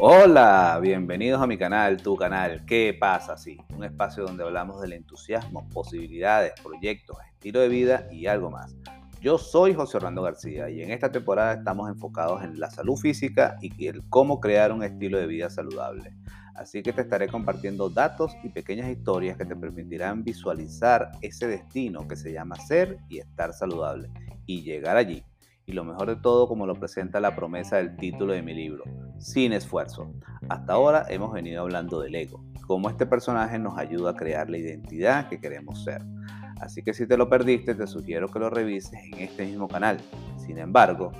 Hola, bienvenidos a mi canal, tu canal, ¿qué pasa? Sí, un espacio donde hablamos del entusiasmo, posibilidades, proyectos, estilo de vida y algo más. Yo soy José Orlando García y en esta temporada estamos enfocados en la salud física y el cómo crear un estilo de vida saludable. Así que te estaré compartiendo datos y pequeñas historias que te permitirán visualizar ese destino que se llama ser y estar saludable y llegar allí. Y lo mejor de todo, como lo presenta la promesa del título de mi libro, Sin esfuerzo. Hasta ahora hemos venido hablando del ego, cómo este personaje nos ayuda a crear la identidad que queremos ser. Así que si te lo perdiste, te sugiero que lo revises en este mismo canal. Sin embargo,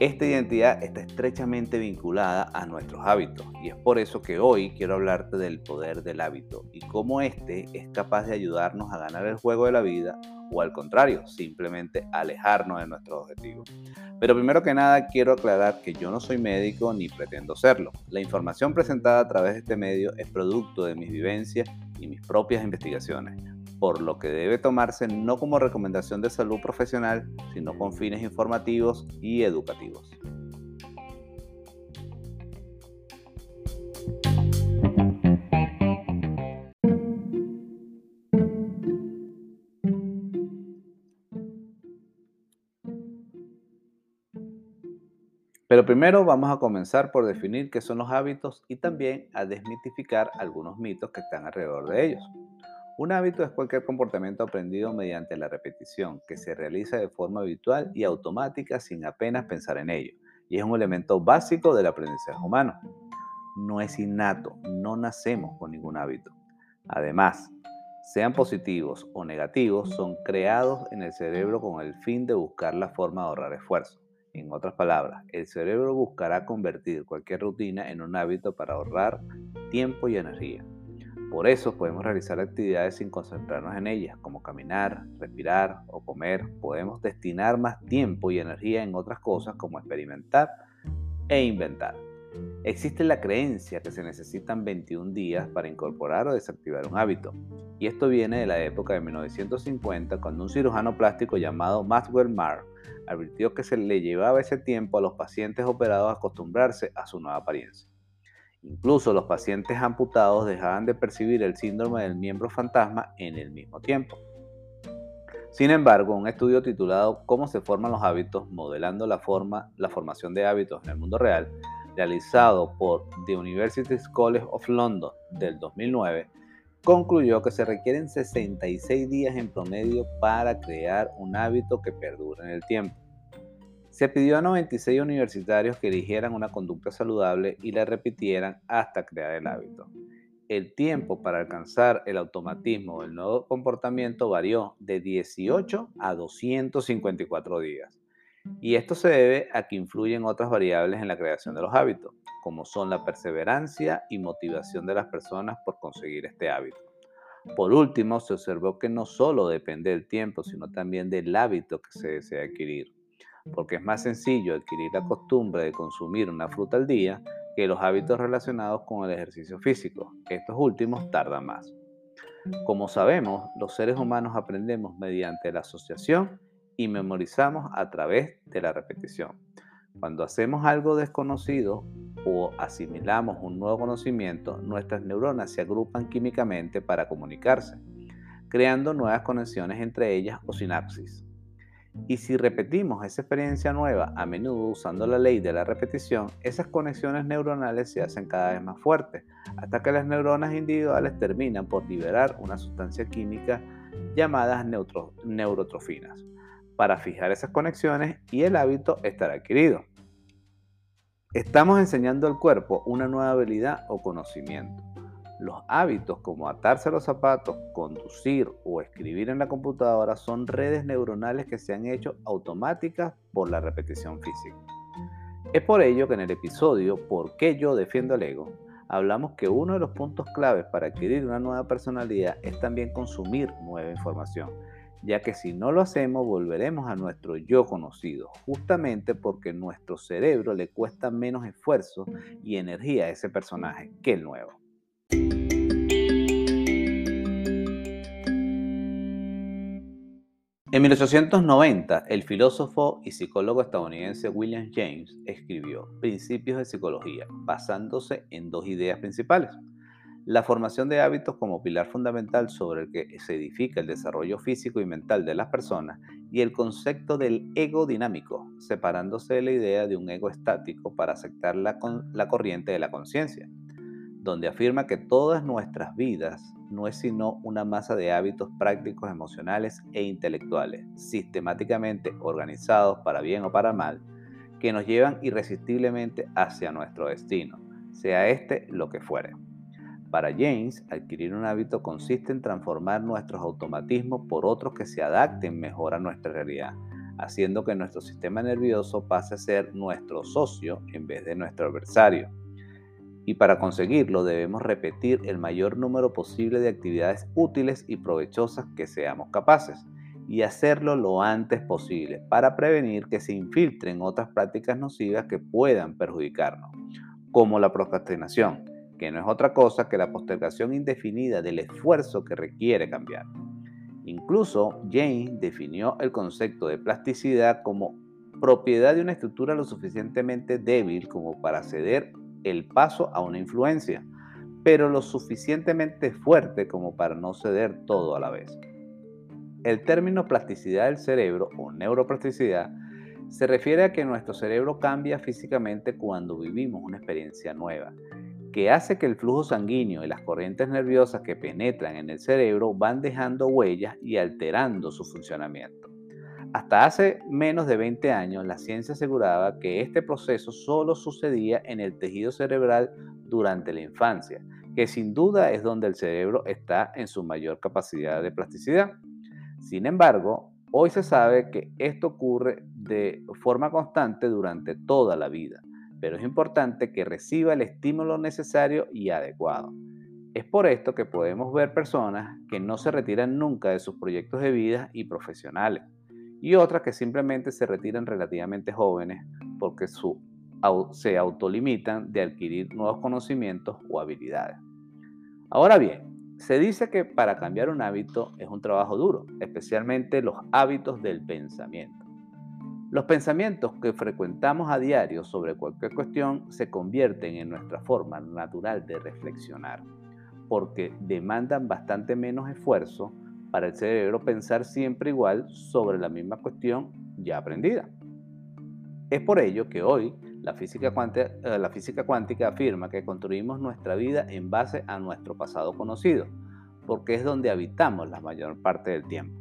esta identidad está estrechamente vinculada a nuestros hábitos y es por eso que hoy quiero hablarte del poder del hábito y cómo este es capaz de ayudarnos a ganar el juego de la vida o al contrario, simplemente alejarnos de nuestros objetivos. Pero primero que nada quiero aclarar que yo no soy médico ni pretendo serlo. La información presentada a través de este medio es producto de mis vivencias y mis propias investigaciones por lo que debe tomarse no como recomendación de salud profesional, sino con fines informativos y educativos. Pero primero vamos a comenzar por definir qué son los hábitos y también a desmitificar algunos mitos que están alrededor de ellos. Un hábito es cualquier comportamiento aprendido mediante la repetición, que se realiza de forma habitual y automática sin apenas pensar en ello, y es un elemento básico del aprendizaje humano. No es innato, no nacemos con ningún hábito. Además, sean positivos o negativos, son creados en el cerebro con el fin de buscar la forma de ahorrar esfuerzo. En otras palabras, el cerebro buscará convertir cualquier rutina en un hábito para ahorrar tiempo y energía. Por eso podemos realizar actividades sin concentrarnos en ellas, como caminar, respirar o comer. Podemos destinar más tiempo y energía en otras cosas como experimentar e inventar. Existe la creencia que se necesitan 21 días para incorporar o desactivar un hábito. Y esto viene de la época de 1950, cuando un cirujano plástico llamado Maxwell Marr advirtió que se le llevaba ese tiempo a los pacientes operados a acostumbrarse a su nueva apariencia. Incluso los pacientes amputados dejaban de percibir el síndrome del miembro fantasma en el mismo tiempo. Sin embargo, un estudio titulado Cómo se forman los hábitos, modelando la, forma, la formación de hábitos en el mundo real, realizado por The University College of London del 2009, concluyó que se requieren 66 días en promedio para crear un hábito que perdure en el tiempo. Se pidió a 96 universitarios que eligieran una conducta saludable y la repitieran hasta crear el hábito. El tiempo para alcanzar el automatismo del nuevo comportamiento varió de 18 a 254 días. Y esto se debe a que influyen otras variables en la creación de los hábitos, como son la perseverancia y motivación de las personas por conseguir este hábito. Por último, se observó que no solo depende del tiempo, sino también del hábito que se desea adquirir porque es más sencillo adquirir la costumbre de consumir una fruta al día que los hábitos relacionados con el ejercicio físico. Estos últimos tardan más. Como sabemos, los seres humanos aprendemos mediante la asociación y memorizamos a través de la repetición. Cuando hacemos algo desconocido o asimilamos un nuevo conocimiento, nuestras neuronas se agrupan químicamente para comunicarse, creando nuevas conexiones entre ellas o sinapsis. Y si repetimos esa experiencia nueva a menudo usando la ley de la repetición, esas conexiones neuronales se hacen cada vez más fuertes, hasta que las neuronas individuales terminan por liberar una sustancia química llamadas neurotrofinas para fijar esas conexiones y el hábito estará adquirido. Estamos enseñando al cuerpo una nueva habilidad o conocimiento. Los hábitos como atarse los zapatos, conducir o escribir en la computadora son redes neuronales que se han hecho automáticas por la repetición física. Es por ello que en el episodio ¿Por qué yo defiendo el ego? hablamos que uno de los puntos claves para adquirir una nueva personalidad es también consumir nueva información, ya que si no lo hacemos volveremos a nuestro yo conocido, justamente porque nuestro cerebro le cuesta menos esfuerzo y energía a ese personaje que el nuevo. En 1890, el filósofo y psicólogo estadounidense William James escribió Principios de Psicología, basándose en dos ideas principales. La formación de hábitos como pilar fundamental sobre el que se edifica el desarrollo físico y mental de las personas y el concepto del ego dinámico, separándose de la idea de un ego estático para aceptar la, la corriente de la conciencia, donde afirma que todas nuestras vidas no es sino una masa de hábitos prácticos, emocionales e intelectuales, sistemáticamente organizados para bien o para mal, que nos llevan irresistiblemente hacia nuestro destino, sea este lo que fuere. Para James, adquirir un hábito consiste en transformar nuestros automatismos por otros que se adapten mejor a nuestra realidad, haciendo que nuestro sistema nervioso pase a ser nuestro socio en vez de nuestro adversario y para conseguirlo debemos repetir el mayor número posible de actividades útiles y provechosas que seamos capaces y hacerlo lo antes posible para prevenir que se infiltren otras prácticas nocivas que puedan perjudicarnos, como la procrastinación, que no es otra cosa que la postergación indefinida del esfuerzo que requiere cambiar. Incluso James definió el concepto de plasticidad como propiedad de una estructura lo suficientemente débil como para ceder el paso a una influencia, pero lo suficientemente fuerte como para no ceder todo a la vez. El término plasticidad del cerebro o neuroplasticidad se refiere a que nuestro cerebro cambia físicamente cuando vivimos una experiencia nueva, que hace que el flujo sanguíneo y las corrientes nerviosas que penetran en el cerebro van dejando huellas y alterando su funcionamiento. Hasta hace menos de 20 años, la ciencia aseguraba que este proceso solo sucedía en el tejido cerebral durante la infancia, que sin duda es donde el cerebro está en su mayor capacidad de plasticidad. Sin embargo, hoy se sabe que esto ocurre de forma constante durante toda la vida, pero es importante que reciba el estímulo necesario y adecuado. Es por esto que podemos ver personas que no se retiran nunca de sus proyectos de vida y profesionales y otras que simplemente se retiran relativamente jóvenes porque se autolimitan de adquirir nuevos conocimientos o habilidades. Ahora bien, se dice que para cambiar un hábito es un trabajo duro, especialmente los hábitos del pensamiento. Los pensamientos que frecuentamos a diario sobre cualquier cuestión se convierten en nuestra forma natural de reflexionar, porque demandan bastante menos esfuerzo para el cerebro pensar siempre igual sobre la misma cuestión ya aprendida. Es por ello que hoy la física, cuántica, eh, la física cuántica afirma que construimos nuestra vida en base a nuestro pasado conocido, porque es donde habitamos la mayor parte del tiempo.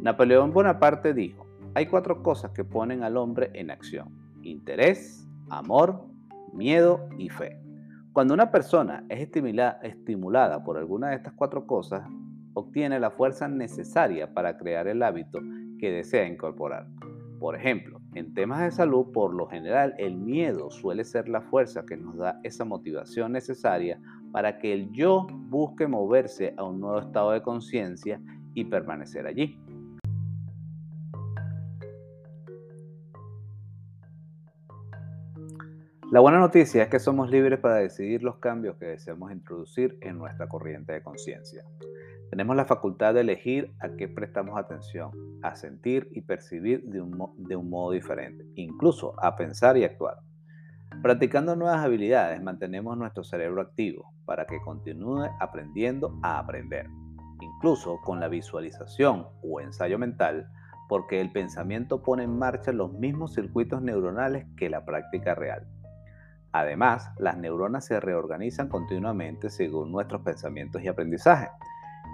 Napoleón Bonaparte dijo, hay cuatro cosas que ponen al hombre en acción, interés, amor, miedo y fe. Cuando una persona es estimulada por alguna de estas cuatro cosas, obtiene la fuerza necesaria para crear el hábito que desea incorporar. Por ejemplo, en temas de salud, por lo general, el miedo suele ser la fuerza que nos da esa motivación necesaria para que el yo busque moverse a un nuevo estado de conciencia y permanecer allí. La buena noticia es que somos libres para decidir los cambios que deseamos introducir en nuestra corriente de conciencia. Tenemos la facultad de elegir a qué prestamos atención, a sentir y percibir de un, de un modo diferente, incluso a pensar y actuar. Practicando nuevas habilidades mantenemos nuestro cerebro activo para que continúe aprendiendo a aprender, incluso con la visualización o ensayo mental, porque el pensamiento pone en marcha los mismos circuitos neuronales que la práctica real. Además, las neuronas se reorganizan continuamente según nuestros pensamientos y aprendizaje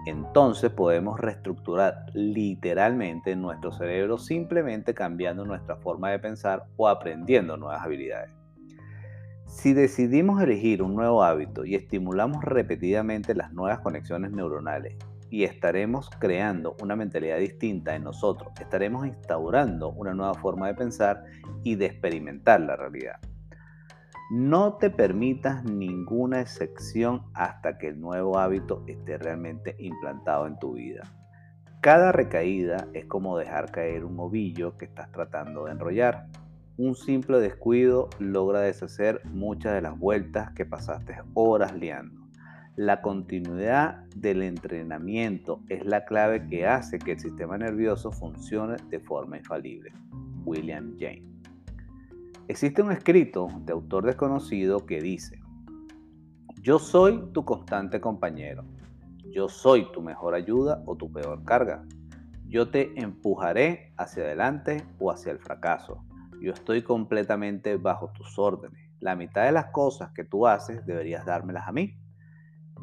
entonces podemos reestructurar literalmente nuestro cerebro simplemente cambiando nuestra forma de pensar o aprendiendo nuevas habilidades. Si decidimos elegir un nuevo hábito y estimulamos repetidamente las nuevas conexiones neuronales y estaremos creando una mentalidad distinta en nosotros, estaremos instaurando una nueva forma de pensar y de experimentar la realidad. No te permitas ninguna excepción hasta que el nuevo hábito esté realmente implantado en tu vida. Cada recaída es como dejar caer un ovillo que estás tratando de enrollar. Un simple descuido logra deshacer muchas de las vueltas que pasaste horas liando. La continuidad del entrenamiento es la clave que hace que el sistema nervioso funcione de forma infalible. William James. Existe un escrito de autor desconocido que dice, yo soy tu constante compañero, yo soy tu mejor ayuda o tu peor carga, yo te empujaré hacia adelante o hacia el fracaso, yo estoy completamente bajo tus órdenes, la mitad de las cosas que tú haces deberías dármelas a mí,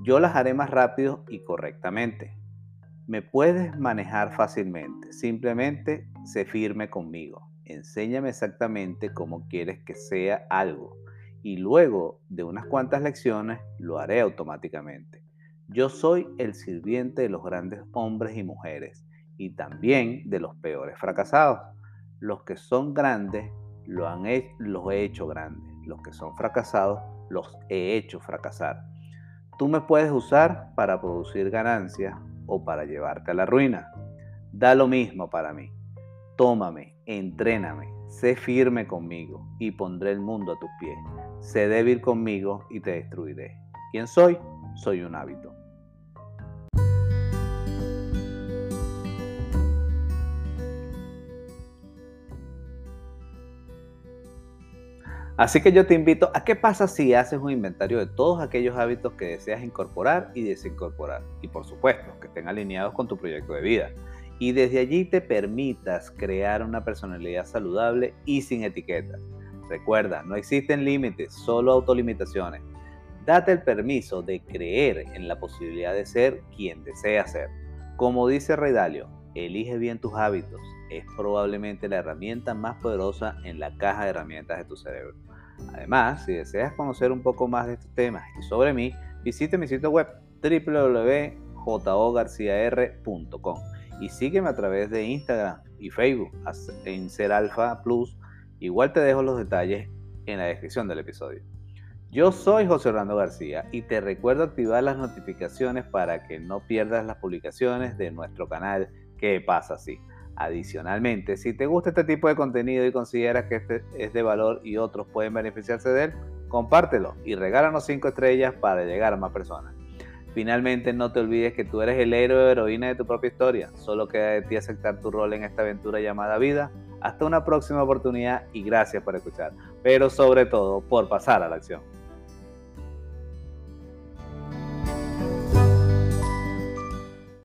yo las haré más rápido y correctamente. Me puedes manejar fácilmente, simplemente sé firme conmigo enséñame exactamente cómo quieres que sea algo y luego de unas cuantas lecciones lo haré automáticamente. Yo soy el sirviente de los grandes hombres y mujeres y también de los peores fracasados. Los que son grandes los he hecho grandes. Los que son fracasados los he hecho fracasar. Tú me puedes usar para producir ganancias o para llevarte a la ruina. Da lo mismo para mí. Tómame, entréname, sé firme conmigo y pondré el mundo a tus pies. Sé débil conmigo y te destruiré. ¿Quién soy? Soy un hábito. Así que yo te invito a qué pasa si haces un inventario de todos aquellos hábitos que deseas incorporar y desincorporar. Y por supuesto, que estén alineados con tu proyecto de vida y desde allí te permitas crear una personalidad saludable y sin etiquetas. Recuerda, no existen límites, solo autolimitaciones. Date el permiso de creer en la posibilidad de ser quien deseas ser. Como dice Rey Dalio, elige bien tus hábitos. Es probablemente la herramienta más poderosa en la caja de herramientas de tu cerebro. Además, si deseas conocer un poco más de estos temas y sobre mí, visite mi sitio web www.jogarciar.com y sígueme a través de Instagram y Facebook en Ser Alfa Plus. Igual te dejo los detalles en la descripción del episodio. Yo soy José Orlando García y te recuerdo activar las notificaciones para que no pierdas las publicaciones de nuestro canal ¿Qué pasa así? Adicionalmente, si te gusta este tipo de contenido y consideras que este es de valor y otros pueden beneficiarse de él, compártelo y regálanos 5 estrellas para llegar a más personas. Finalmente, no te olvides que tú eres el héroe o heroína de tu propia historia. Solo queda de ti aceptar tu rol en esta aventura llamada vida. Hasta una próxima oportunidad y gracias por escuchar. Pero sobre todo, por pasar a la acción.